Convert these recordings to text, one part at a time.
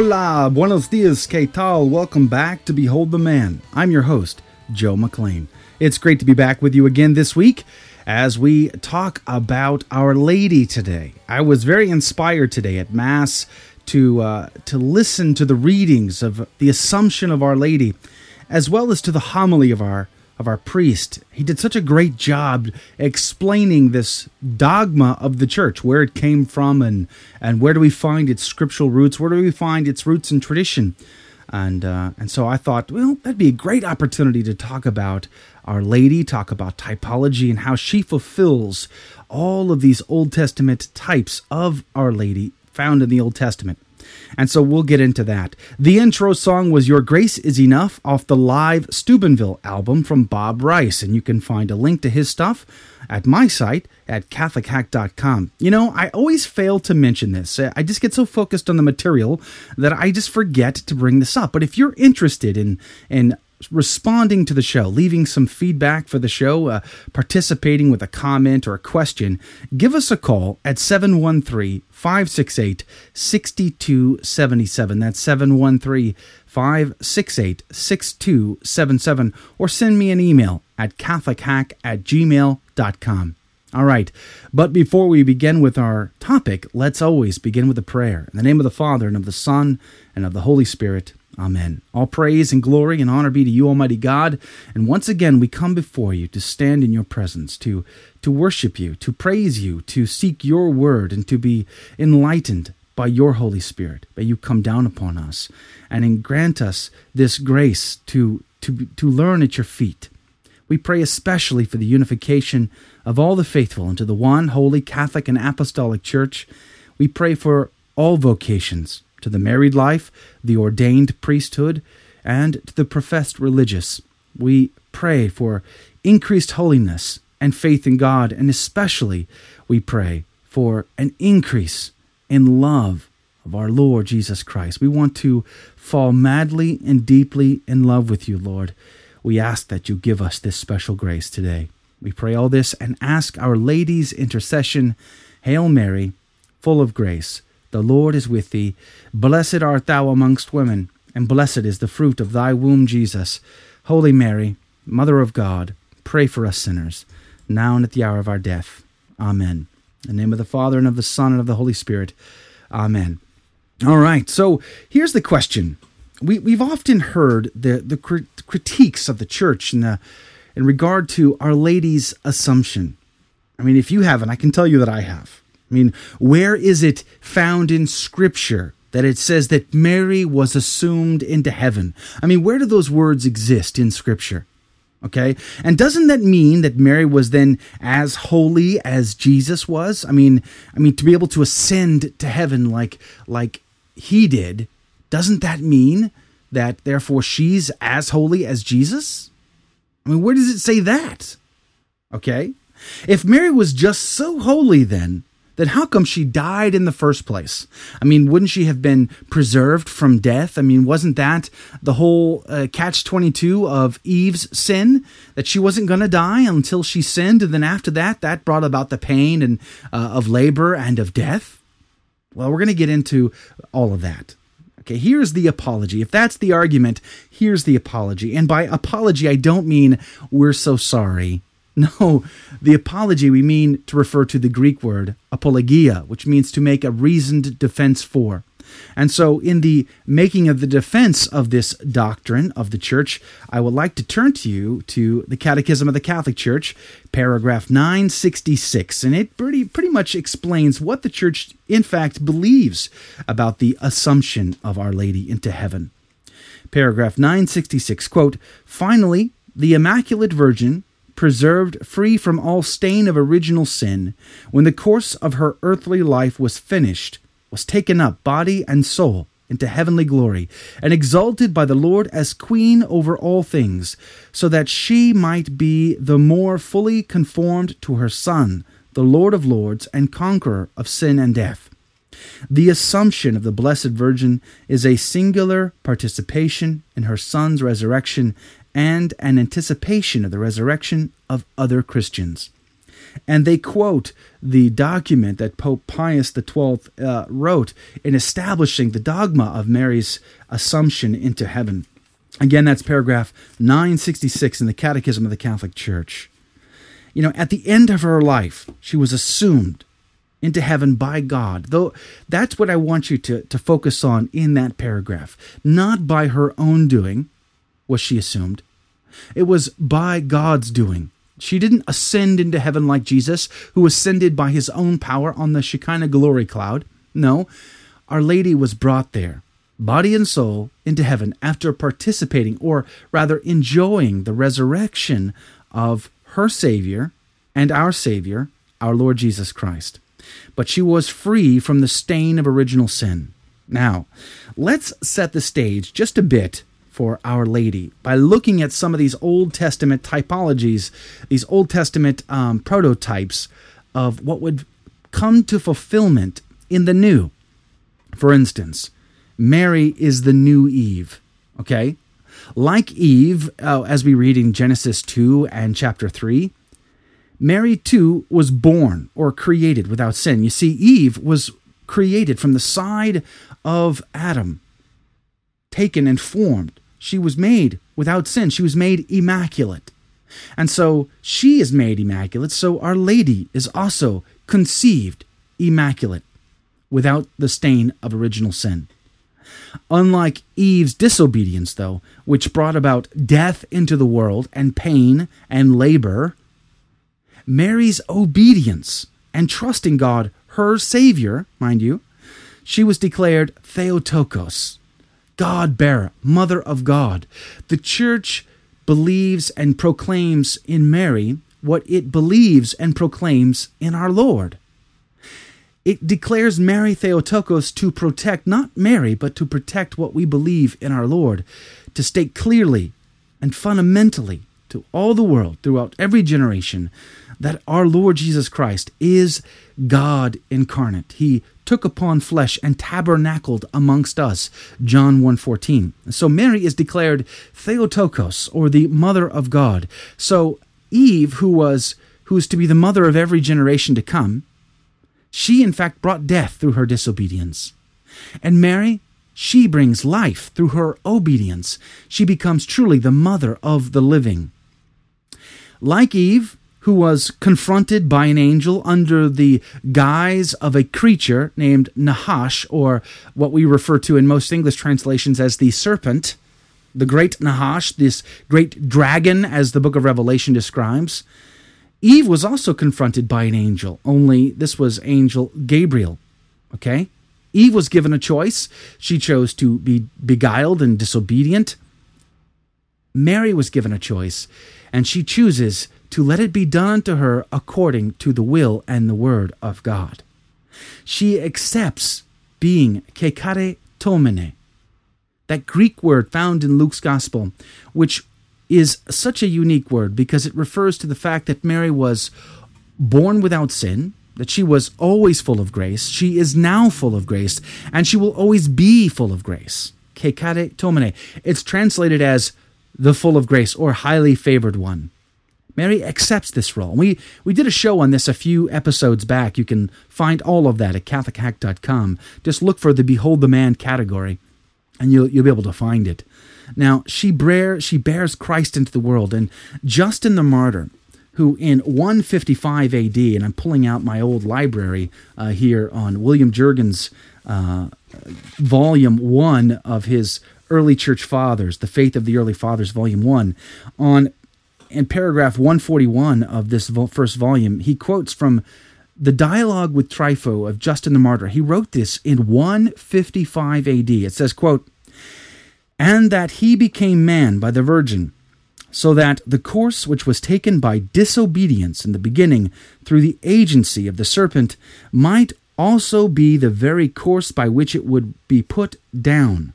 Hola, buenos dias, que tal? Welcome back to Behold the Man. I'm your host, Joe McLean. It's great to be back with you again this week as we talk about Our Lady today. I was very inspired today at Mass to uh, to listen to the readings of the Assumption of Our Lady, as well as to the homily of our of our priest. He did such a great job explaining this dogma of the church, where it came from, and and where do we find its scriptural roots? Where do we find its roots in tradition? And uh, and so I thought, well, that'd be a great opportunity to talk about Our Lady, talk about typology and how she fulfills all of these Old Testament types of Our Lady found in the Old Testament. And so we'll get into that. The intro song was Your Grace Is Enough off the live Steubenville album from Bob Rice. And you can find a link to his stuff at my site at CatholicHack.com. You know, I always fail to mention this. Uh, I just get so focused on the material that I just forget to bring this up. But if you're interested in, in responding to the show, leaving some feedback for the show, uh, participating with a comment or a question, give us a call at 713 568 6277. That's 713 568 6277. Or send me an email at CatholicHack at gmail.com. All right, but before we begin with our topic, let's always begin with a prayer. In the name of the Father, and of the Son, and of the Holy Spirit. Amen. All praise and glory and honor be to you, Almighty God. And once again, we come before you to stand in your presence, to, to worship you, to praise you, to seek your word, and to be enlightened by your Holy Spirit. May you come down upon us and grant us this grace to, to, to learn at your feet. We pray especially for the unification of all the faithful into the one holy Catholic and Apostolic Church. We pray for all vocations, to the married life, the ordained priesthood, and to the professed religious. We pray for increased holiness and faith in God, and especially we pray for an increase in love of our Lord Jesus Christ. We want to fall madly and deeply in love with you, Lord. We ask that you give us this special grace today. We pray all this and ask Our Lady's intercession. Hail Mary, full of grace, the Lord is with thee. Blessed art thou amongst women, and blessed is the fruit of thy womb, Jesus. Holy Mary, Mother of God, pray for us sinners, now and at the hour of our death. Amen. In the name of the Father, and of the Son, and of the Holy Spirit. Amen. All right, so here's the question. We, we've often heard the, the crit- critiques of the church in, the, in regard to Our Lady's Assumption. I mean, if you haven't, I can tell you that I have. I mean, where is it found in Scripture that it says that Mary was assumed into heaven? I mean, where do those words exist in Scripture? Okay. And doesn't that mean that Mary was then as holy as Jesus was? I mean, I mean to be able to ascend to heaven like like he did, doesn't that mean that therefore she's as holy as Jesus? I mean, where does it say that? Okay? If Mary was just so holy then, then how come she died in the first place? I mean, wouldn't she have been preserved from death? I mean, wasn't that the whole uh, catch 22 of Eve's sin? That she wasn't going to die until she sinned, and then after that, that brought about the pain and uh, of labor and of death? Well, we're going to get into all of that. Okay, here's the apology. If that's the argument, here's the apology. And by apology, I don't mean we're so sorry. No, the apology we mean to refer to the Greek word apologia, which means to make a reasoned defense for. And so, in the making of the defense of this doctrine of the church, I would like to turn to you to the Catechism of the Catholic Church, paragraph 966. And it pretty, pretty much explains what the church, in fact, believes about the assumption of Our Lady into heaven. Paragraph 966 quote, Finally, the Immaculate Virgin preserved free from all stain of original sin, when the course of her earthly life was finished, was taken up, body and soul, into heavenly glory, and exalted by the Lord as Queen over all things, so that she might be the more fully conformed to her Son, the Lord of lords and conqueror of sin and death. The assumption of the Blessed Virgin is a singular participation in her Son's resurrection and an anticipation of the resurrection of other Christians. And they quote the document that Pope Pius XII uh, wrote in establishing the dogma of Mary's assumption into heaven. Again, that's paragraph 966 in the Catechism of the Catholic Church. You know, at the end of her life, she was assumed into heaven by God. Though that's what I want you to, to focus on in that paragraph. Not by her own doing, was she assumed, it was by God's doing. She didn't ascend into heaven like Jesus, who ascended by his own power on the Shekinah glory cloud. No, Our Lady was brought there, body and soul, into heaven after participating, or rather enjoying, the resurrection of her Savior and our Savior, our Lord Jesus Christ. But she was free from the stain of original sin. Now, let's set the stage just a bit for Our Lady by looking at some of these Old Testament typologies, these Old Testament um, prototypes of what would come to fulfillment in the new. For instance, Mary is the new Eve, okay? Like Eve, uh, as we read in Genesis 2 and chapter 3, Mary too was born or created without sin. You see, Eve was created from the side of Adam, taken and formed she was made without sin. She was made immaculate. And so she is made immaculate. So Our Lady is also conceived immaculate without the stain of original sin. Unlike Eve's disobedience, though, which brought about death into the world and pain and labor, Mary's obedience and trusting God, her Savior, mind you, she was declared Theotokos, God bearer, Mother of God. The Church believes and proclaims in Mary what it believes and proclaims in our Lord. It declares Mary Theotokos to protect not Mary, but to protect what we believe in our Lord, to state clearly and fundamentally to all the world throughout every generation that our Lord Jesus Christ is God incarnate. He took upon flesh and tabernacled amongst us john 1.14 so mary is declared theotokos or the mother of god. So eve who was who is to be the mother of every generation to come she in fact brought death through her disobedience. And mary she brings life through her obedience. She becomes truly the mother of the living. Like eve who was confronted by an angel under the guise of a creature named Nahash, or what we refer to in most English translations as the serpent, the great Nahash, this great dragon, as the book of Revelation describes. Eve was also confronted by an angel, only this was angel Gabriel. Okay? Eve was given a choice. She chose to be beguiled and disobedient. Mary was given a choice, and she chooses to let it be done unto her according to the will and the word of God. She accepts being kekare tomene, that Greek word found in Luke's gospel, which is such a unique word because it refers to the fact that Mary was born without sin, that she was always full of grace, she is now full of grace, and she will always be full of grace. Kecharitomene. It's translated as the full of grace or highly favored one. Mary accepts this role. We we did a show on this a few episodes back. You can find all of that at catholichack.com. Just look for the Behold the Man category and you'll you'll be able to find it. Now, she bear, she bears Christ into the world and Justin the martyr who in 155 AD, and I'm pulling out my old library uh, here on William Jurgens' uh, volume one of his early church fathers, the faith of the early fathers, volume one, on in paragraph 141 of this vo- first volume, he quotes from the dialogue with Trypho of Justin the Martyr. He wrote this in 155 AD. It says, quote, and that he became man by the Virgin, so that the course which was taken by disobedience in the beginning through the agency of the serpent might also be the very course by which it would be put down.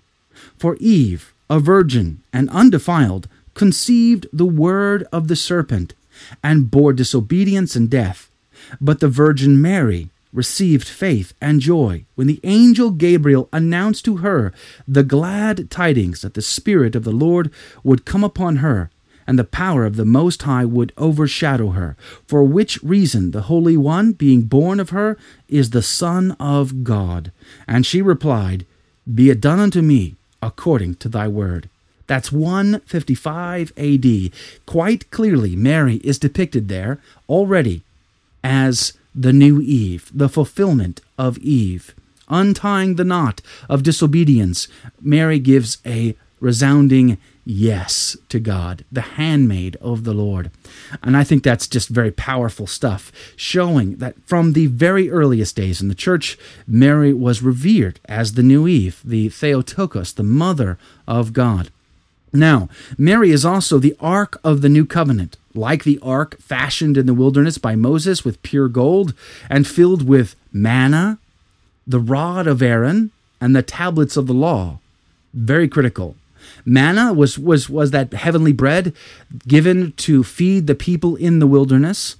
For Eve, a virgin and undefiled, conceived the word of the serpent, and bore disobedience and death. But the Virgin Mary received faith and joy when the angel Gabriel announced to her the glad tidings that the Spirit of the Lord would come upon her, and the power of the Most High would overshadow her, for which reason the Holy One, being born of her, is the Son of God. And she replied, Be it done unto me according to thy word. That's 155 AD. Quite clearly, Mary is depicted there already as the new Eve, the fulfillment of Eve. Untying the knot of disobedience, Mary gives a resounding yes to God, the handmaid of the Lord. And I think that's just very powerful stuff, showing that from the very earliest days in the church, Mary was revered as the new Eve, the Theotokos, the mother of God. Now, Mary is also the Ark of the New Covenant, like the ark fashioned in the wilderness by Moses with pure gold and filled with manna, the rod of Aaron, and the tablets of the law. Very critical. Manna was, was, was that heavenly bread given to feed the people in the wilderness.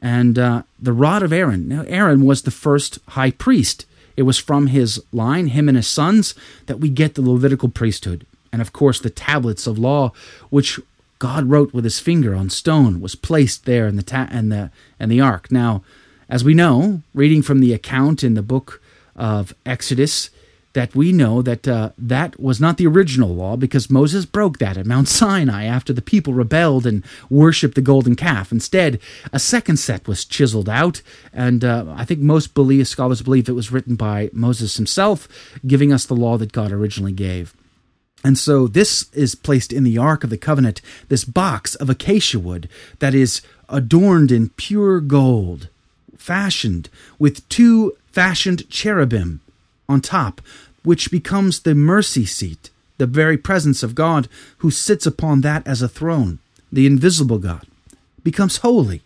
And uh, the rod of Aaron. Now, Aaron was the first high priest. It was from his line, him and his sons, that we get the Levitical priesthood and of course the tablets of law which God wrote with his finger on stone was placed there in the ta- and the and the ark. Now, as we know, reading from the account in the book of Exodus, that we know that uh, that was not the original law because Moses broke that at Mount Sinai after the people rebelled and worshipped the golden calf. Instead, a second set was chiseled out, and uh, I think most believe, scholars believe it was written by Moses himself, giving us the law that God originally gave. And so this is placed in the Ark of the Covenant, this box of acacia wood that is adorned in pure gold, fashioned with two fashioned cherubim on top, which becomes the mercy seat, the very presence of God who sits upon that as a throne, the invisible God, becomes holy,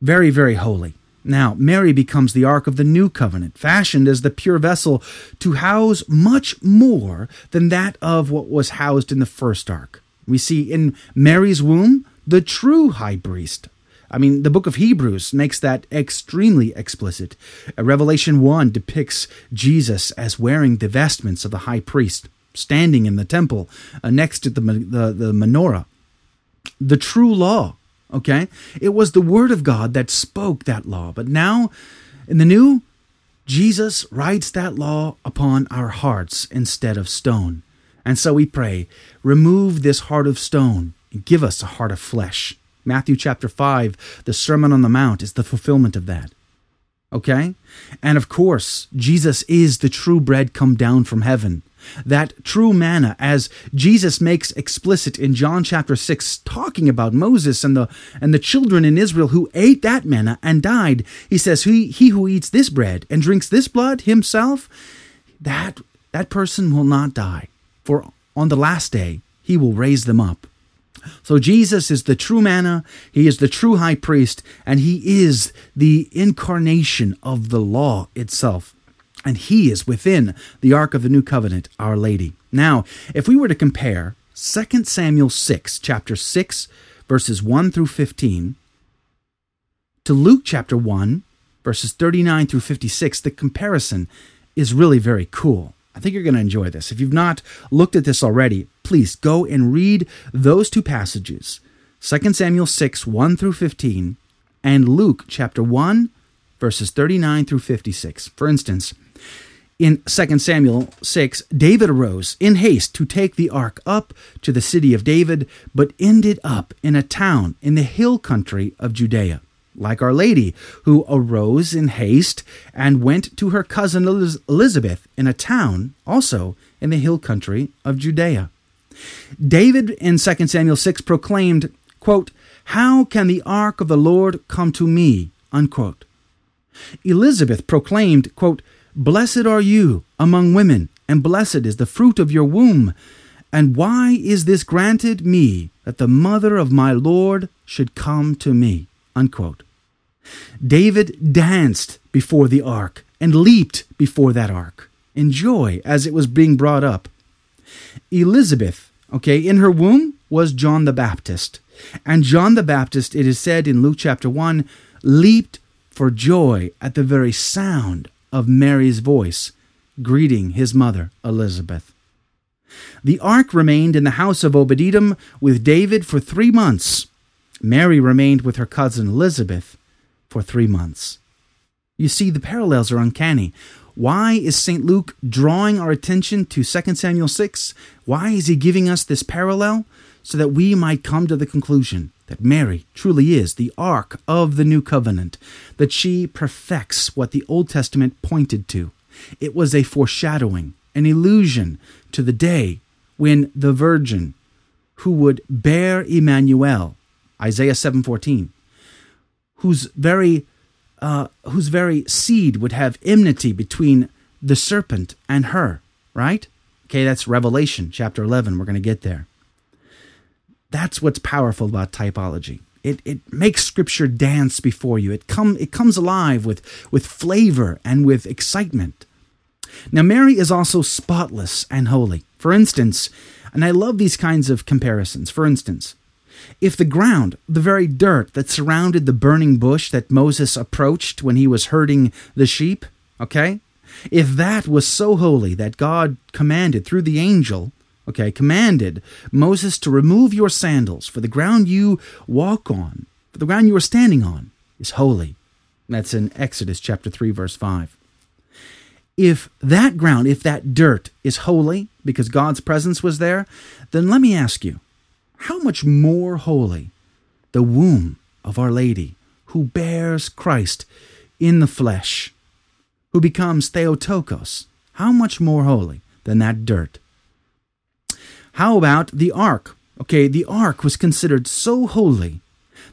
very, very holy. Now, Mary becomes the Ark of the New Covenant, fashioned as the pure vessel to house much more than that of what was housed in the first Ark. We see in Mary's womb the true high priest. I mean, the book of Hebrews makes that extremely explicit. Uh, Revelation 1 depicts Jesus as wearing the vestments of the high priest, standing in the temple uh, next to the, the, the menorah. The true law Okay? It was the Word of God that spoke that law. But now, in the new, Jesus writes that law upon our hearts instead of stone. And so we pray, remove this heart of stone and give us a heart of flesh. Matthew chapter 5, the Sermon on the Mount, is the fulfillment of that. Okay? And of course, Jesus is the true bread come down from heaven. That true manna, as Jesus makes explicit in John chapter 6, talking about Moses and the, and the children in Israel who ate that manna and died. He says, he, he who eats this bread and drinks this blood himself, that, that person will not die. For on the last day, he will raise them up. So Jesus is the true manna, he is the true high priest, and he is the incarnation of the law itself. And he is within the ark of the new covenant, Our Lady. Now, if we were to compare 2 Samuel 6, chapter 6, verses 1 through 15, to Luke chapter 1, verses 39 through 56, the comparison is really very cool. I think you're going to enjoy this. If you've not looked at this already, please go and read those two passages 2 Samuel 6, 1 through 15, and Luke chapter 1, verses 39 through 56. For instance, in 2 Samuel 6, David arose in haste to take the ark up to the city of David, but ended up in a town in the hill country of Judea like Our Lady, who arose in haste and went to her cousin Elizabeth in a town also in the hill country of Judea. David in 2 Samuel 6 proclaimed, quote, How can the ark of the Lord come to me? Unquote. Elizabeth proclaimed, quote, Blessed are you among women, and blessed is the fruit of your womb. And why is this granted me that the mother of my Lord should come to me? Unquote. David danced before the ark and leaped before that ark in joy as it was being brought up. Elizabeth, okay, in her womb was John the Baptist. And John the Baptist, it is said in Luke chapter 1, leaped for joy at the very sound of Mary's voice greeting his mother Elizabeth. The ark remained in the house of Obed-Edom with David for three months. Mary remained with her cousin Elizabeth for three months. You see, the parallels are uncanny. Why is St. Luke drawing our attention to 2 Samuel 6? Why is he giving us this parallel? So that we might come to the conclusion that Mary truly is the ark of the new covenant, that she perfects what the Old Testament pointed to. It was a foreshadowing, an illusion to the day when the virgin who would bear Emmanuel, Isaiah 7:14, whose very uh, whose very seed would have enmity between the serpent and her, right? Okay, that's Revelation chapter 11. We're going to get there. That's what's powerful about typology. It, it makes scripture dance before you. It come it comes alive with with flavor and with excitement. Now Mary is also spotless and holy. For instance, and I love these kinds of comparisons. For instance, if the ground, the very dirt that surrounded the burning bush that Moses approached when he was herding the sheep, okay? If that was so holy that God commanded through the angel, okay, commanded Moses to remove your sandals, for the ground you walk on, for the ground you are standing on, is holy. That's in Exodus chapter 3, verse 5. If that ground, if that dirt is holy because God's presence was there, then let me ask you how much more holy the womb of Our Lady, who bears Christ in the flesh, who becomes Theotokos, how much more holy than that dirt? How about the ark? Okay, the ark was considered so holy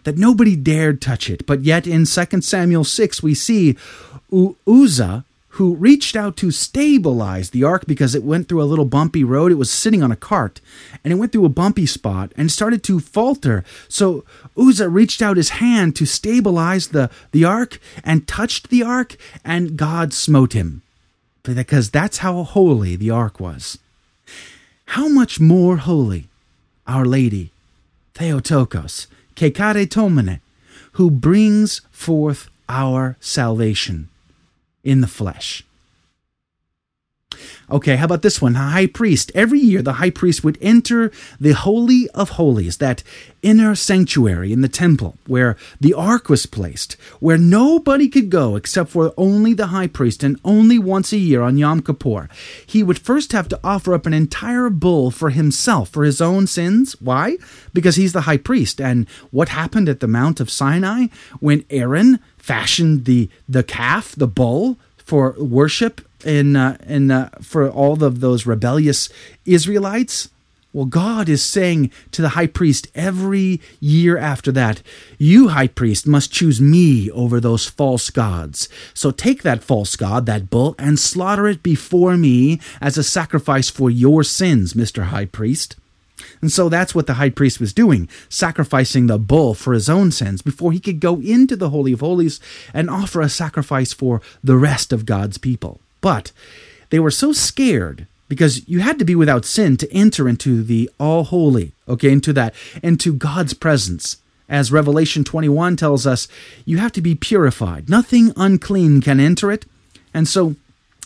that nobody dared touch it, but yet in 2 Samuel 6 we see U Uzzah who reached out to stabilize the ark because it went through a little bumpy road. It was sitting on a cart and it went through a bumpy spot and started to falter. So Uzzah reached out his hand to stabilize the, the ark and touched the ark, and God smote him because that's how holy the ark was. How much more holy Our Lady, Theotokos, Kecharitomene, who brings forth our salvation in the flesh. Okay, how about this one? The high priest. Every year, the high priest would enter the Holy of Holies, that inner sanctuary in the temple where the ark was placed, where nobody could go except for only the high priest, and only once a year on Yom Kippur. He would first have to offer up an entire bull for himself, for his own sins. Why? Because he's the high priest. And what happened at the Mount of Sinai when Aaron fashioned the, the calf, the bull, for worship in uh, in uh, for all of those rebellious Israelites? Well, God is saying to the high priest every year after that, you, high priest, must choose me over those false gods. So take that false god, that bull, and slaughter it before me as a sacrifice for your sins, Mr. High Priest. And so that's what the high priest was doing, sacrificing the bull for his own sins before he could go into the Holy of Holies and offer a sacrifice for the rest of God's people. But they were so scared because you had to be without sin to enter into the all holy, okay, into that, into God's presence. As Revelation 21 tells us, you have to be purified. Nothing unclean can enter it. And so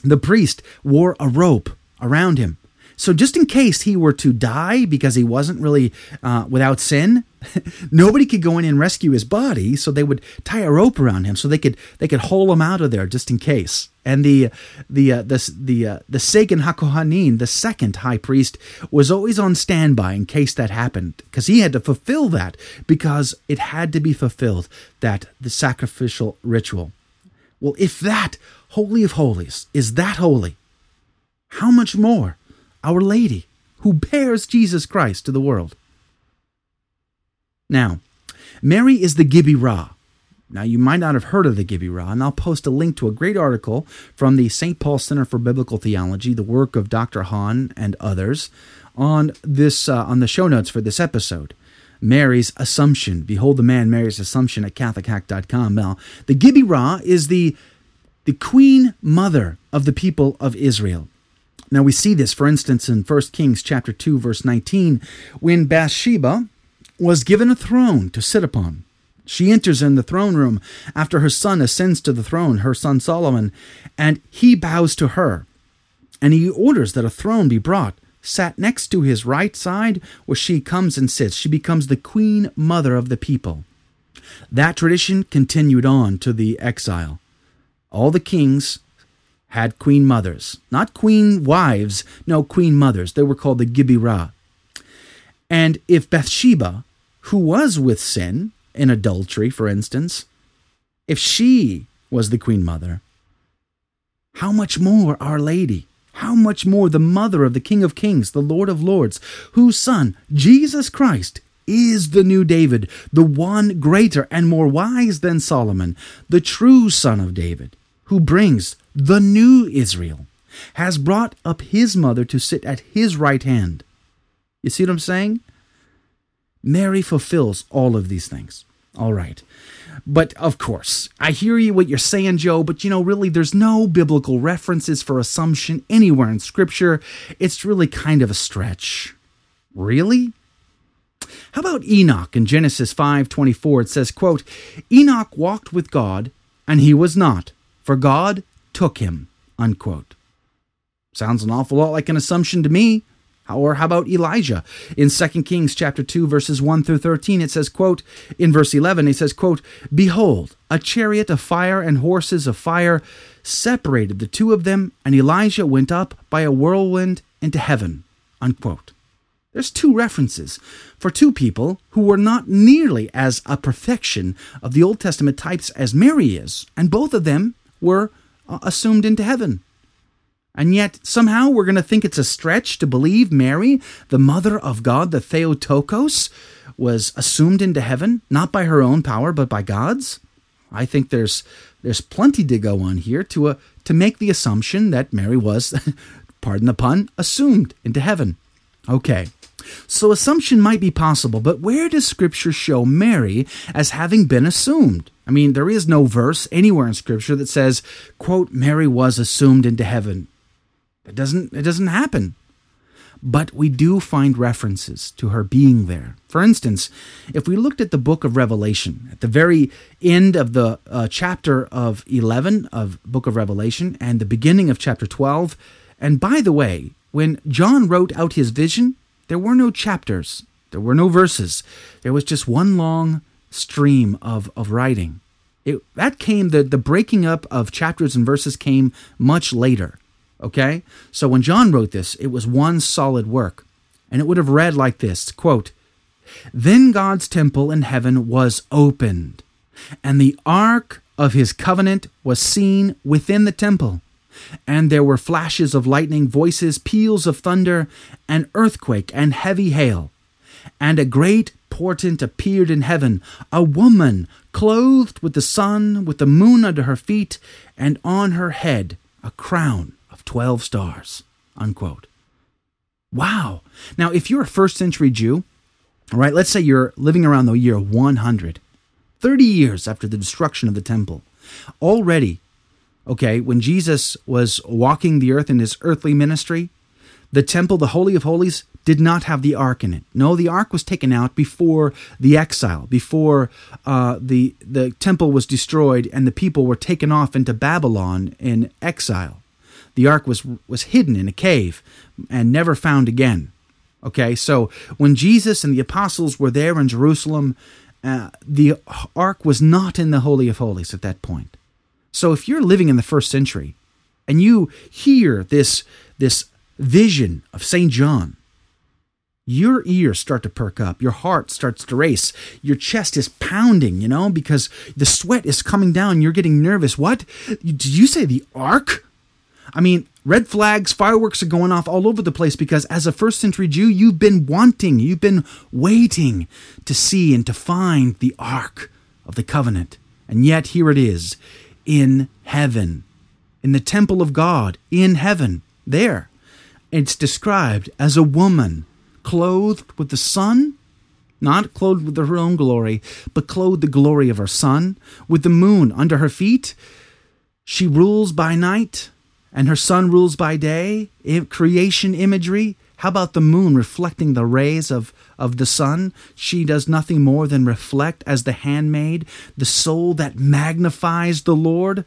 the priest wore a rope around him so, just in case he were to die because he wasn't really uh, without sin, nobody could go in and rescue his body. So they would tie a rope around him so they could they could haul him out of there just in case. And the the uh, the the uh, the Segan Hakohanim, the second high priest, was always on standby in case that happened because he had to fulfill that because it had to be fulfilled that the sacrificial ritual. Well, if that holy of holies is that holy, how much more? Our Lady, who bears Jesus Christ to the world. Now, Mary is the Gebirah. Now, you might not have heard of the Gebirah, and I'll post a link to a great article from the St. Paul Center for Biblical Theology, the work of Dr. Hahn and others, on this uh, on the show notes for this episode. Mary's Assumption. Behold the man, Mary's Assumption at CatholicHack.com. Now, the Gebirah is the the queen mother of the people of Israel. Now we see this, for instance, in 1 Kings chapter 2, verse 19, when Bathsheba was given a throne to sit upon. She enters in the throne room after her son ascends to the throne, her son Solomon, and he bows to her. And he orders that a throne be brought, sat next to his right side, where she comes and sits. She becomes the queen mother of the people. That tradition continued on to the exile. All the kings had queen mothers, not queen wives, no, queen mothers. They were called the Gebirah. And if Bathsheba, who was with sin, in adultery, for instance, if she was the queen mother, how much more Our Lady? How much more the mother of the King of Kings, the Lord of Lords, whose son, Jesus Christ, is the new David, the one greater and more wise than Solomon, the true son of David, who brings the new Israel, has brought up his mother to sit at his right hand. You see what I'm saying? Mary fulfills all of these things. All right. But of course, I hear you what you're saying, Joe, but you know, really, there's no biblical references for assumption anywhere in Scripture. It's really kind of a stretch. Really? How about Enoch in Genesis 5:24? It says, quote, Enoch walked with God, and he was not, for God took him. Unquote. Sounds an awful lot like an assumption to me. Or how about Elijah? In 2 Kings chapter 2 verses 1 through 13 it says quote in verse 11 it says quote behold a chariot of fire and horses of fire separated the two of them and Elijah went up by a whirlwind into heaven unquote. There's two references for two people who were not nearly as a perfection of the Old Testament types as Mary is and both of them were assumed into heaven. And yet, somehow, we're going to think it's a stretch to believe Mary, the mother of God, the Theotokos, was assumed into heaven, not by her own power, but by God's. I think there's there's plenty to go on here to uh, to make the assumption that Mary was, pardon the pun, assumed into heaven. Okay. So assumption might be possible, but where does scripture show Mary as having been assumed? I mean, there is no verse anywhere in scripture that says, quote, Mary was assumed into heaven. It doesn't it doesn't happen. But we do find references to her being there. For instance, if we looked at the book of Revelation, at the very end of the uh, chapter of 11 of book of Revelation and the beginning of chapter 12, And by the way, when John wrote out his vision, there were no chapters, there were no verses. There was just one long stream of, of writing. It, that came, the, the breaking up of chapters and verses came much later. Okay? So when John wrote this, it was one solid work. And it would have read like this quote, Then God's temple in heaven was opened, and the ark of his covenant was seen within the temple. And there were flashes of lightning, voices, peals of thunder, an earthquake, and heavy hail. And a great portent appeared in heaven a woman clothed with the sun, with the moon under her feet, and on her head a crown of 12 stars. Unquote. Wow. Now, if you're a first century Jew, all right, let's say you're living around the year 100, 30 years after the destruction of the temple, already, okay, when Jesus was walking the earth in his earthly ministry, the temple, the Holy of Holies, did not have the ark in it. No, the ark was taken out before the exile, before uh, the the temple was destroyed and the people were taken off into Babylon in exile. The ark was was hidden in a cave and never found again. Okay, so when Jesus and the apostles were there in Jerusalem, uh, the ark was not in the Holy of Holies at that point. So if you're living in the first century and you hear this this vision of St. John, your ears start to perk up, your heart starts to race, your chest is pounding, you know, because the sweat is coming down, you're getting nervous. What? Did you say the ark? I mean, red flags, fireworks are going off all over the place because as a first century Jew, you've been wanting, you've been waiting to see and to find the ark of the covenant. And yet here it is in heaven, in the temple of God, in heaven, there. It's described as a woman clothed with the sun, not clothed with her own glory, but clothed the glory of her son, with the moon under her feet. She rules by night, and her son rules by day. Creation imagery. How about the moon reflecting the rays of, of the sun? She does nothing more than reflect as the handmaid, the soul that magnifies the Lord.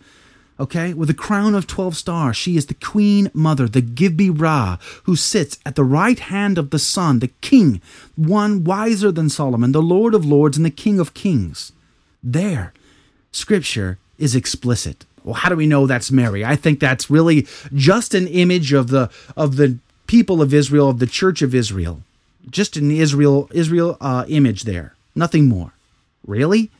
Okay, with a crown of 12 stars, she is the queen mother, the Gebirah, who sits at the right hand of the Son, the king, one wiser than Solomon, the Lord of lords and the King of kings. There, scripture is explicit. Well, how do we know that's Mary? I think that's really just an image of the of the people of Israel, of the church of Israel. Just an Israel Israel uh, image there. Nothing more. Really?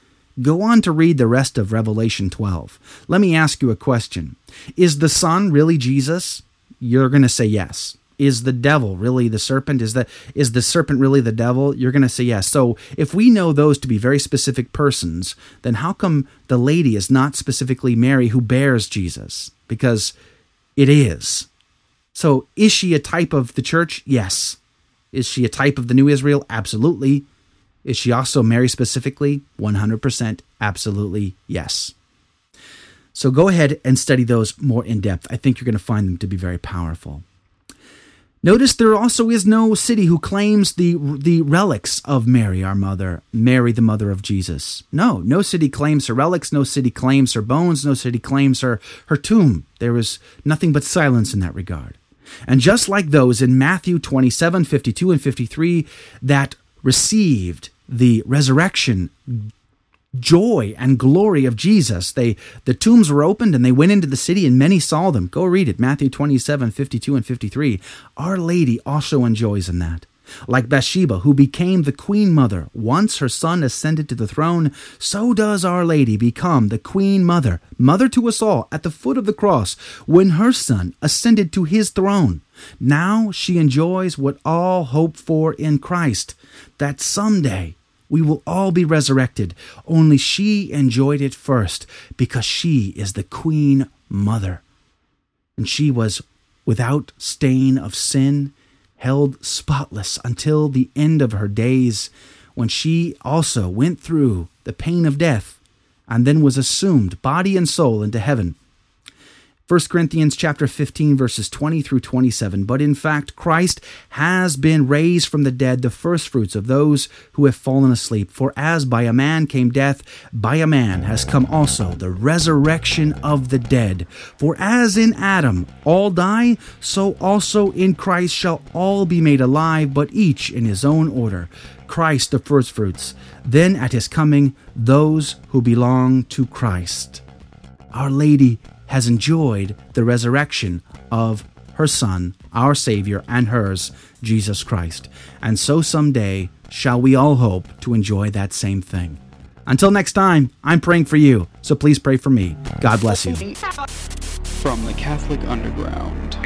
Go on to read the rest of Revelation 12. Let me ask you a question. Is the Son really Jesus? You're going to say yes. Is the devil really the serpent? Is the is the serpent really the devil? You're going to say yes. So, if we know those to be very specific persons, then how come the lady is not specifically Mary who bears Jesus? Because it is. So, is she a type of the church? Yes. Is she a type of the new Israel? Absolutely. Is she also Mary specifically? 100% absolutely yes. So go ahead and study those more in depth. I think you're going to find them to be very powerful. Notice there also is no city who claims the, the relics of Mary, our mother, Mary, the mother of Jesus. No, no city claims her relics, no city claims her bones, no city claims her, her tomb. There is nothing but silence in that regard. And just like those in Matthew 27, 52, and 53 that received the resurrection joy and glory of Jesus. They the tombs were opened and they went into the city and many saw them. Go read it, Matthew 27, 52 and 53. Our Lady also enjoys in that. Like Bathsheba, who became the queen mother once her son ascended to the throne, so does Our Lady become the queen mother, mother to us all, at the foot of the cross, when her son ascended to his throne. Now she enjoys what all hope for in Christ, that someday we will all be resurrected. Only she enjoyed it first because she is the Queen Mother. And she was without stain of sin, held spotless until the end of her days, when she also went through the pain of death and then was assumed, body and soul, into heaven. 1 Corinthians chapter 15 verses 20 through 27. But in fact, Christ has been raised from the dead, the firstfruits of those who have fallen asleep. For as by a man came death, by a man has come also the resurrection of the dead. For as in Adam all die, so also in Christ shall all be made alive, but each in his own order. Christ the firstfruits, then at his coming, those who belong to Christ. Our Lady has enjoyed the resurrection of her Son, our Savior, and hers, Jesus Christ. And so someday shall we all hope to enjoy that same thing. Until next time, I'm praying for you, so please pray for me. God bless you. From the Catholic Underground.